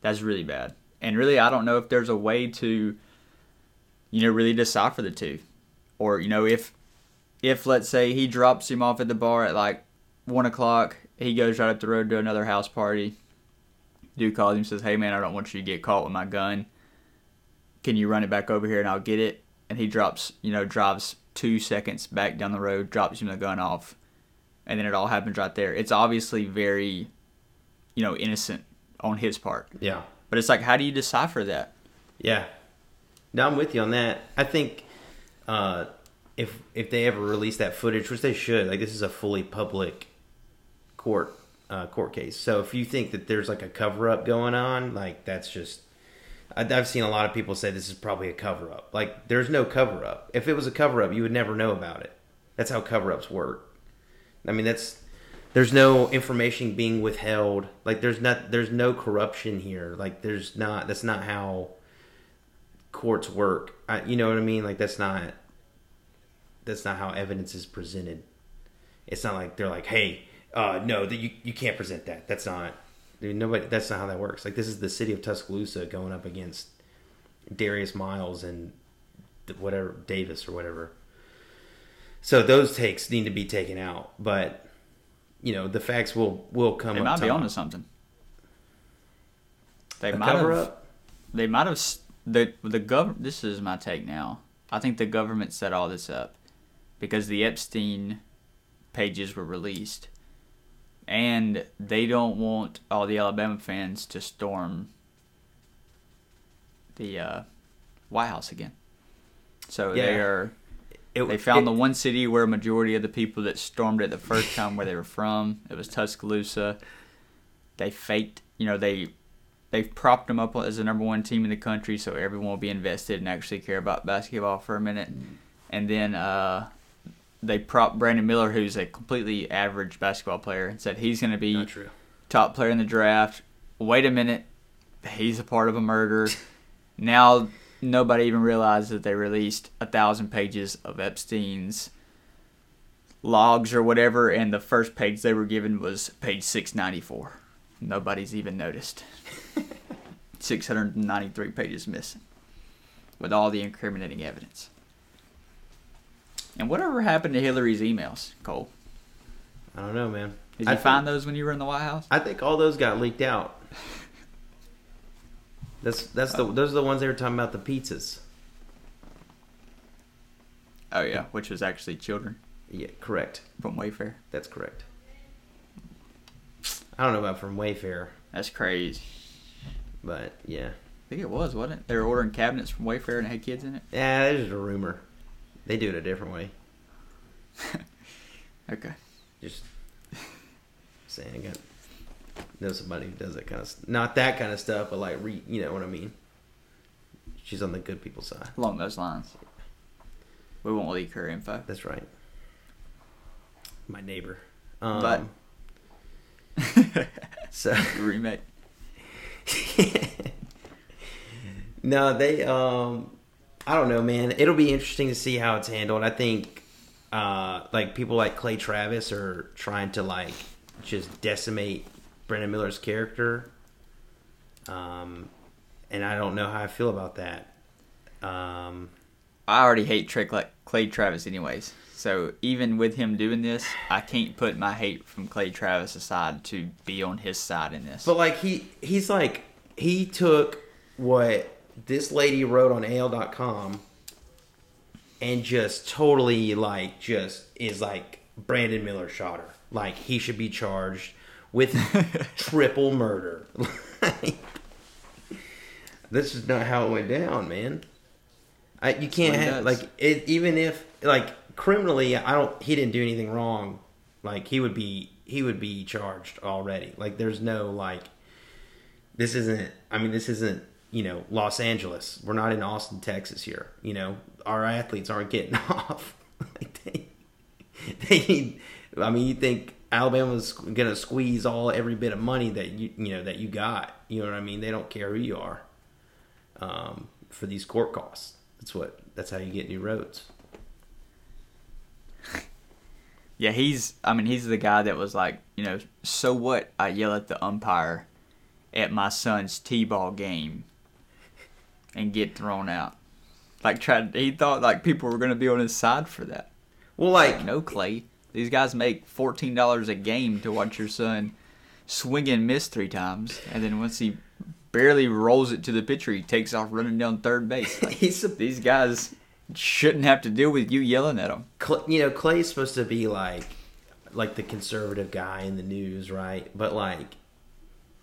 That's really bad. And really I don't know if there's a way to you know really decipher the two. Or, you know, if if let's say he drops him off at the bar at like one o'clock, he goes right up the road to another house party. Dude calls him says, Hey man, I don't want you to get caught with my gun. Can you run it back over here and I'll get it? And he drops, you know, drives two seconds back down the road, drops him the gun off, and then it all happens right there. It's obviously very, you know, innocent on his part. yeah, But it's like, how do you decipher that? yeah. No, I'm with you on that. I think uh, if if they ever release that footage, which they should, like this is a fully public court uh, court case. So if you think that there's like a cover up going on, like that's just. I've seen a lot of people say this is probably a cover up. Like, there's no cover up. If it was a cover up, you would never know about it. That's how cover ups work. I mean, that's there's no information being withheld. Like, there's not there's no corruption here. Like, there's not. That's not how courts work. I, you know what I mean? Like, that's not that's not how evidence is presented. It's not like they're like, hey, uh, no, that you you can't present that. That's not. Nobody. That's not how that works. Like this is the city of Tuscaloosa going up against Darius Miles and whatever Davis or whatever. So those takes need to be taken out, but you know the facts will will come. They up might be top. onto something. They A might cover have. up. They might have. The the government. This is my take now. I think the government set all this up because the Epstein pages were released, and they don't want all the Alabama fans to storm the uh, White House again. So they are. It- They found it- the one city where a majority of the people that stormed it the first time where they were from. It was Tuscaloosa. They faked, you know, they they've propped them up as the number one team in the country, so everyone will be invested and actually care about basketball for a minute. And then uh, they propped Brandon Miller, who's a completely average basketball player, and said he's going to be top player in the draft. Wait a minute, he's a part of a murder. <laughs> now nobody even realized that they released a thousand pages of Epstein's logs or whatever, and the first page they were given was page six ninety four. Nobody's even noticed. <laughs> Six hundred and ninety three pages missing, with all the incriminating evidence. And whatever happened to Hillary's emails, Cole? I don't know, man. Did I you think- find those when you were in the White House? I think all those got leaked out. <laughs> That's that's the those are the ones they were talking about the pizzas. Oh yeah, which was actually children Yeah, correct. from Wayfair. That's correct. I don't know about from Wayfair, That's crazy. but yeah, I think it was, wasn't it? They were ordering cabinets from Wayfair and it had kids in it. yeah, that's just a rumor. They do it a different way. <laughs> Okay. Just <laughs> saying, I got know somebody who does that kind of not that kind of stuff, but like re, you know what I mean. She's on the good people side. Along those lines. We won't leak her info. That's right. My neighbor. Um, But- <laughs> so Roommate. <laughs> no, they um I don't know, man. It'll be interesting to see how it's handled. I think uh like people like Clay Travis are trying to like just decimate Brandon Miller's character. Um and I don't know how I feel about that. Um I already hate Trey Clay, Clay Travis anyways. So even with him doing this, I can't put my hate from Clay Travis aside to be on his side in this. But like he he's like he took what this lady wrote on AL.com and just totally like just is like Brandon Miller shot her. Like he should be charged with <laughs> triple murder. Like, <laughs> this is not how it went down, man. I, you can't what have like it, even if like criminally, I don't. He didn't do anything wrong. Like he would be he would be charged already. Like there's no like this isn't. I mean, this isn't you know Los Angeles. We're not in Austin, Texas here. You know, our athletes aren't getting <laughs> off. like they, they I mean, you think Alabama's gonna squeeze all every bit of money that you you know that you got. You know what I mean? They don't care who you are um, for these court costs. That's what. That's how you get new roads. <laughs> Yeah, he's. I mean, he's the guy that was like, you know, so what? I yell at the umpire at my son's t-ball game and get thrown out. Like, tried. He thought like people were gonna be on his side for that. Well, Like, like no, Clay. These guys make fourteen dollars a game to watch your son swing and miss three times, and then once he barely rolls it to the pitcher, he takes off running down third base. <laughs> Like, he's a, these guys shouldn't have to deal with you yelling at them. Cl- you know Clay's supposed to be like like the conservative guy in the news, right? But like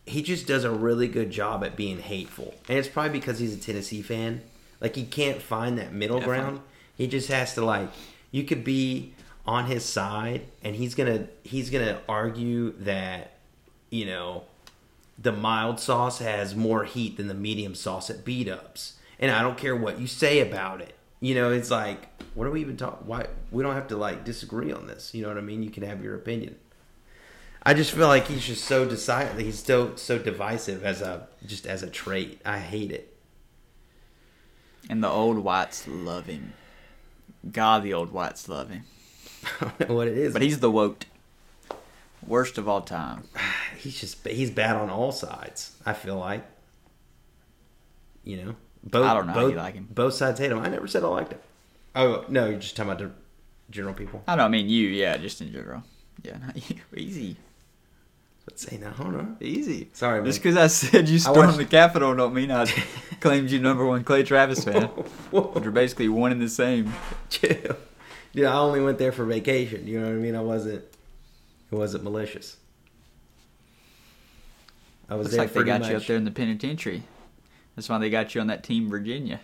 he just does a really good job at being hateful, and it's probably because he's a Tennessee fan. Like he can't find that middle Definitely. ground. He just has to like you could be on his side, and he's gonna he's gonna argue that you know the mild sauce has more heat than the medium sauce at B-Dubs. And I don't care what you say about it. You know, it's like, what are we even talking? Why we don't have to like disagree on this? You know what I mean? You can have your opinion. I just feel like he's just so decided. He's so so divisive as a just as a trait. I hate it. And the old whites love him. God, the old whites love him. I don't know what it is, But he's the woat. Worst of all time. <sighs> he's just he's bad on all sides. I feel like, you know, both. I don't know how both, you like him. Both sides hate him. I never said I liked him. Oh no, you're just talking about the general people. I don't mean you, yeah, just in general. Yeah, not you. <laughs> Easy. Let's say no, hold on. Easy. Sorry, man. Just because I said you stormed watched- the Capitol don't mean I claimed you number one Clay Travis fan. <laughs> Whoa, But you're basically one and the same. chill. Dude, I only went there for vacation. You know what I mean? I wasn't. It wasn't malicious. I was Looks there like they got much. you up there in the penitentiary. That's why they got you on that team Virginia.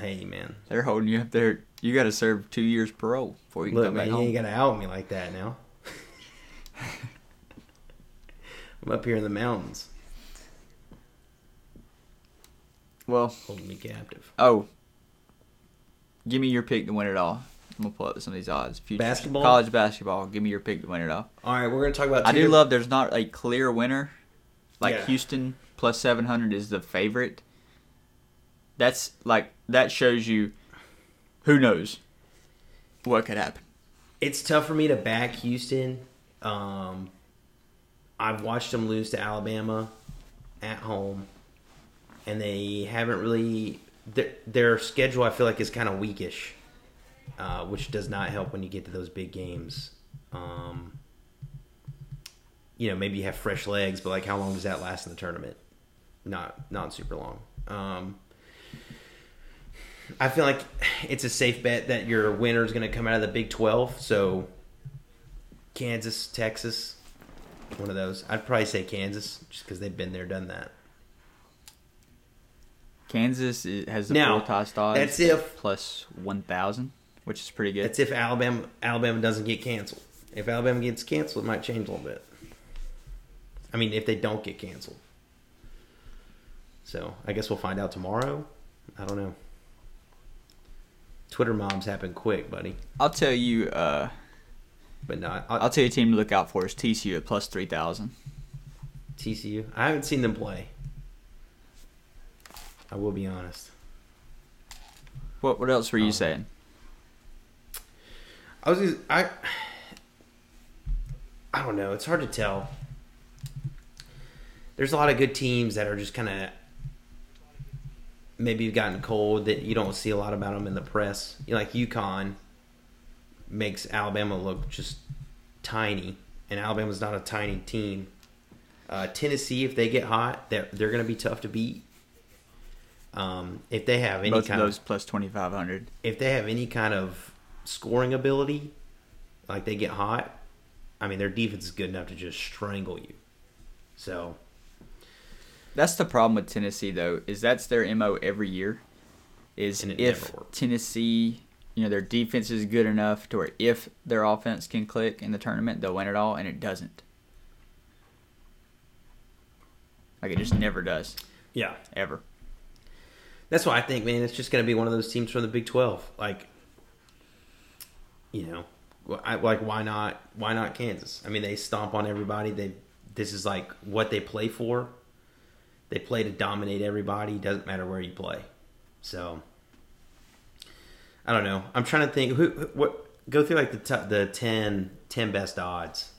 Hey man, They're holding you up there. You got to serve two years parole before you can look, come man, back you home. ain't gonna out me like that now. <laughs> I'm up here in the mountains, Well, holding me captive. oh, give me your pick to win it all. I'm gonna pull up some of these odds. Future Basketball? college basketball. Give me your pick to win it all. All right, we're gonna talk about. I do different- love. There's not a clear winner. Like Yeah. Houston plus 700 is the favorite. That's like that shows you. Who knows what could happen? it's tough for me to back Houston. Um, I've watched them lose to Alabama at home, and they haven't really. Their, their schedule, I feel like, is kind of weakish, uh, which does not help when you get to those big games. Um, you know, maybe you have fresh legs, but like, how long does that last in the tournament? Not not super long. Um, I feel like it's a safe bet that your winner is going to come out of the Big 12. So, Kansas, Texas, one of those. I'd probably say Kansas just because they've been there, done that. Kansas has the Now, four tossed odds. that's if- plus 1,000, which is pretty good. That's if Alabama Alabama doesn't get canceled. If Alabama gets canceled, it might change a little bit. I mean, if they don't get canceled. So, I guess we'll find out tomorrow. I don't know. Twitter mobs happen quick, buddy. I'll tell you. Uh, But no, I, I'll tell you a team to look out for is TCU at plus 3,000. TCU. I haven't seen them play. I will be honest. What what else were you Oh. saying? I was I I don't know. It's hard to tell. There's a lot of good teams that are just kind of maybe you've gotten cold that you don't see a lot about them in the press. You know, like UConn makes Alabama look just tiny, and Alabama's not a tiny team. Uh, Tennessee, if they get hot, they're they're going to be tough to beat. Um, if they have any Both of those plus 2,500. if they have any kind of scoring ability, like they get hot, I mean their defense is good enough to just strangle you. So That's the problem with Tennessee, though, is that's their mo every year. Is if. Tennessee, you know, their defense is good enough to where if their offense can click in the tournament, they'll win it all, and it doesn't. Like it just never does, yeah, ever. that's why I think, man, it's just going to be one of those teams from the Big Twelve. Like, you know, I, like why not? Why not Kansas? I mean, they stomp on everybody. They this is like what they play for. They play to dominate everybody. Doesn't matter where you play. So I don't know. I'm trying to think. Who, who what? Go through like the t- the 10, 10 best odds.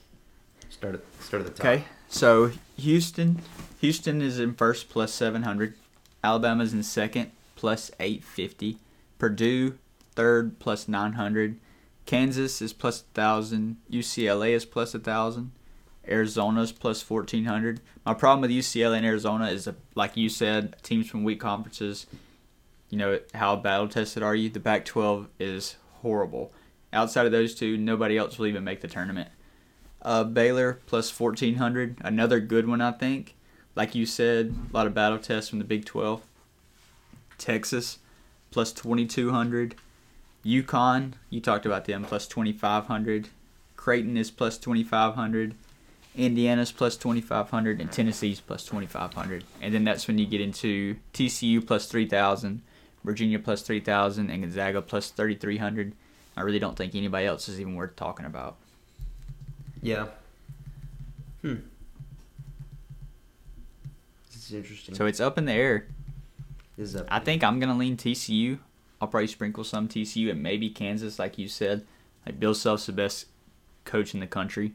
Start at start at the top. Okay, so Houston, Houston is in first plus seven hundred. Alabama's in second plus eight fifty. Purdue third plus nine hundred. Kansas is plus thousand. UCLA is plus a thousand. Arizona's plus fourteen hundred. My problem with UCLA and Arizona is, like you said, teams from weak conferences. You know how battle tested are you? The Pac-12 is horrible. Outside of those two, nobody else will even make the tournament. Uh, Baylor plus fourteen hundred, another good one I think. Like you said, a lot of battle tests from the Big Twelve. Texas plus twenty two hundred. UConn, you talked about them, plus 2,500. Creighton is plus 2,500. Indiana's plus 2,500. And Tennessee's plus 2,500. And then that's when you get into TCU plus 3,000, Virginia plus 3,000, and Gonzaga plus 3,300. I really don't think anybody else is even worth talking about. Yeah. Hmm. This is interesting. So it's up in the air. This is up. I think I'm going to lean TCU. I'll probably sprinkle some TCU and maybe Kansas, like you said. Like Bill Self's the best coach in the country,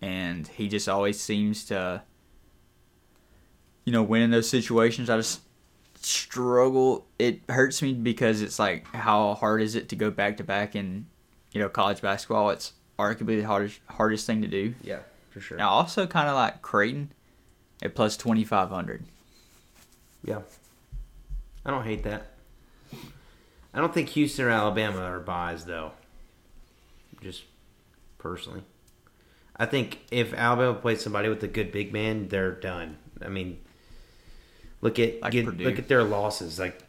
and he just always seems to, you know, win in those situations. I just struggle. It hurts me because it's like, how hard is it to go back to back in, you know, college basketball? It's arguably the hardest hardest thing to do. yeah, for sure. Now, also kind of like Creighton at plus twenty five hundred. Yeah. I don't hate that. I don't think Houston or Alabama are buys though. Just personally. I think if Alabama plays somebody with a good big man, they're done. I mean, look at Like get, look at their losses like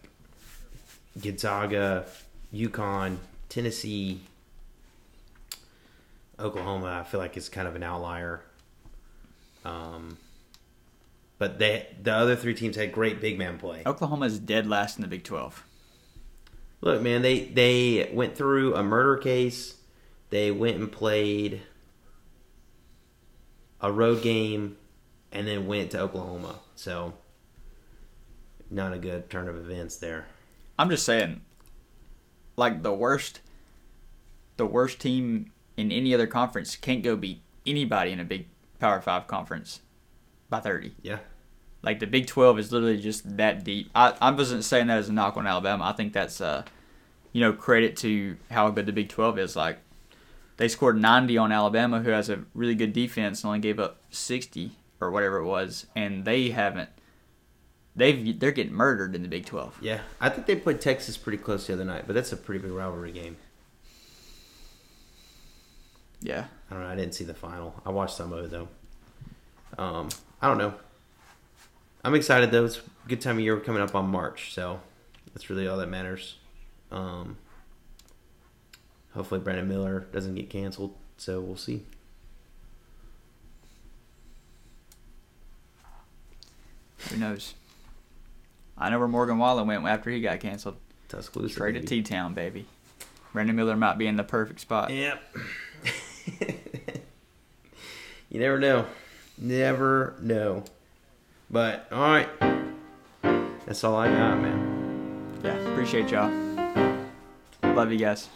Gonzaga, UConn, Tennessee, Oklahoma. I feel like it's kind of an outlier. Um, but they the other three teams had great big man play. Oklahoma is dead last in the Big Twelve. Look, man, they they went through a murder case. They went and played a road game, and then went to Oklahoma. So, not a good turn of events there. I'm just saying, like the worst, the worst team in any other conference can't go beat anybody in a big Power Five conference by 30. Yeah, Like the Big 12 is literally just that deep. I, I wasn't saying that as a knock on Alabama. I think that's, uh, you know, credit to how good the Big 12 is. Like they scored 90 on Alabama, who has a really good defense, and only gave up 60 or whatever it was, and they haven't. They've they're getting murdered in the Big 12. yeah. I think they played Texas pretty close the other night, but that's a pretty big rivalry game. Yeah. I don't know. I didn't see the final. I watched some of it though. Um, I don't know. I'm excited though. It's a good time of year. We're coming up on March, so that's really all that matters. Um, hopefully, Brandon Miller doesn't get canceled. So we'll see. Who knows? I know where Morgan Wallen went after he got canceled. Tuscaloosa. Straight to. T Town, baby. Brandon Miller might be in the perfect spot. Yep. <laughs> you never know. Never know. But all right, that's all I got, man. Yeah, appreciate y'all. Love you guys.